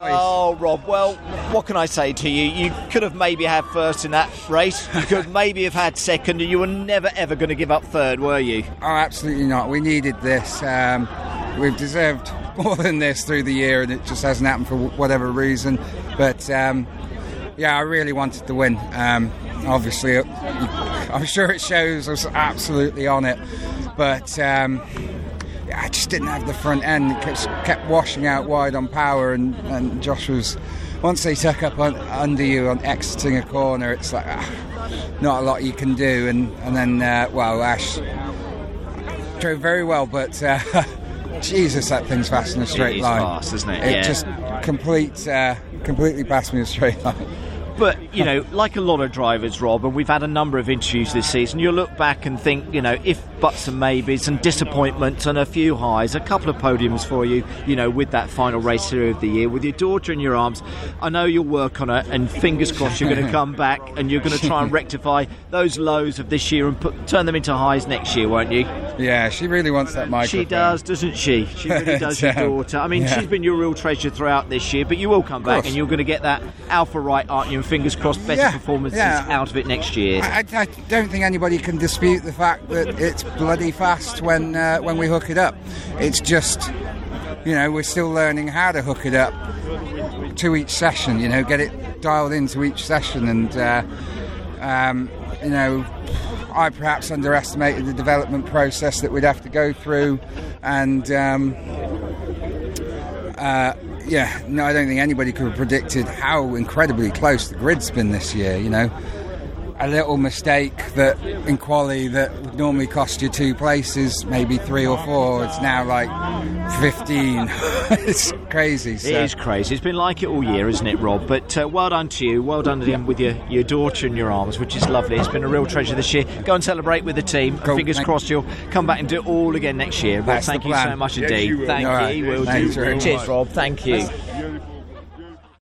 Oh, Rob, well, what can I say to you? You could have maybe had first in that race. You could maybe have had second, and you were never ever going to give up third, were you? Oh, absolutely not. We needed this. Um, we've deserved more than this through the year, and it just hasn't happened for whatever reason. But um, yeah, I really wanted to win. Um, obviously, I'm sure it shows. I was absolutely on it, but. I just didn't have the front end. It kept, kept washing out wide on power, and, and Josh was. Once they tuck up on, under you on exiting a corner, it's like ah, not a lot you can do. And and then uh, well, Ash drove very well, but uh, Jesus, that thing's fast in a straight line. fast, isn't it? It Yeah. just complete, uh, completely passed me in a straight line. But, you know, like a lot of drivers, Rob, and we've had a number of interviews this season, you'll look back and think, you know, if buts and maybes and disappointments and a few highs, a couple of podiums for you, you know, with that final race here of the year, with your daughter in your arms, I know you'll work on it, and fingers crossed you're going to come back and you're going to try and rectify those lows of this year and put, turn them into highs next year, won't you? Yeah, she really wants that microphone. She does, doesn't she? She really does, your daughter. I mean, Yeah. she's been your real treasure throughout this year, but you will come back and you're going to get that Alfa right, aren't you? Fingers crossed, better Yeah, performances yeah. out of it next year. I, I don't think anybody can dispute the fact that it's bloody fast when uh, when we hook it up. It's just, you know, we're still learning how to hook it up to each session. You know, get it dialed into each session, and uh, um, you know, I perhaps underestimated the development process that we'd have to go through, and. Um, uh, yeah, no, I don't think anybody could have predicted how incredibly close the grid's been this year. You know, a little mistake that in quali that would normally cost you two places, maybe three or four, it's now like fifteen. it's crazy. So. It is crazy. It's been like it all year, isn't it, Rob? But uh, well done to you. Well done again with your, your daughter in your arms, which is lovely. It's been a real treasure this year. Go and celebrate with the team. Cool. fingers Thank- crossed you'll come back and do it all again next year. But That's the thank you so much Yes, indeed. you will. Thank All right. you. Will Thanks do. Cheers, much. Rob. Thank you.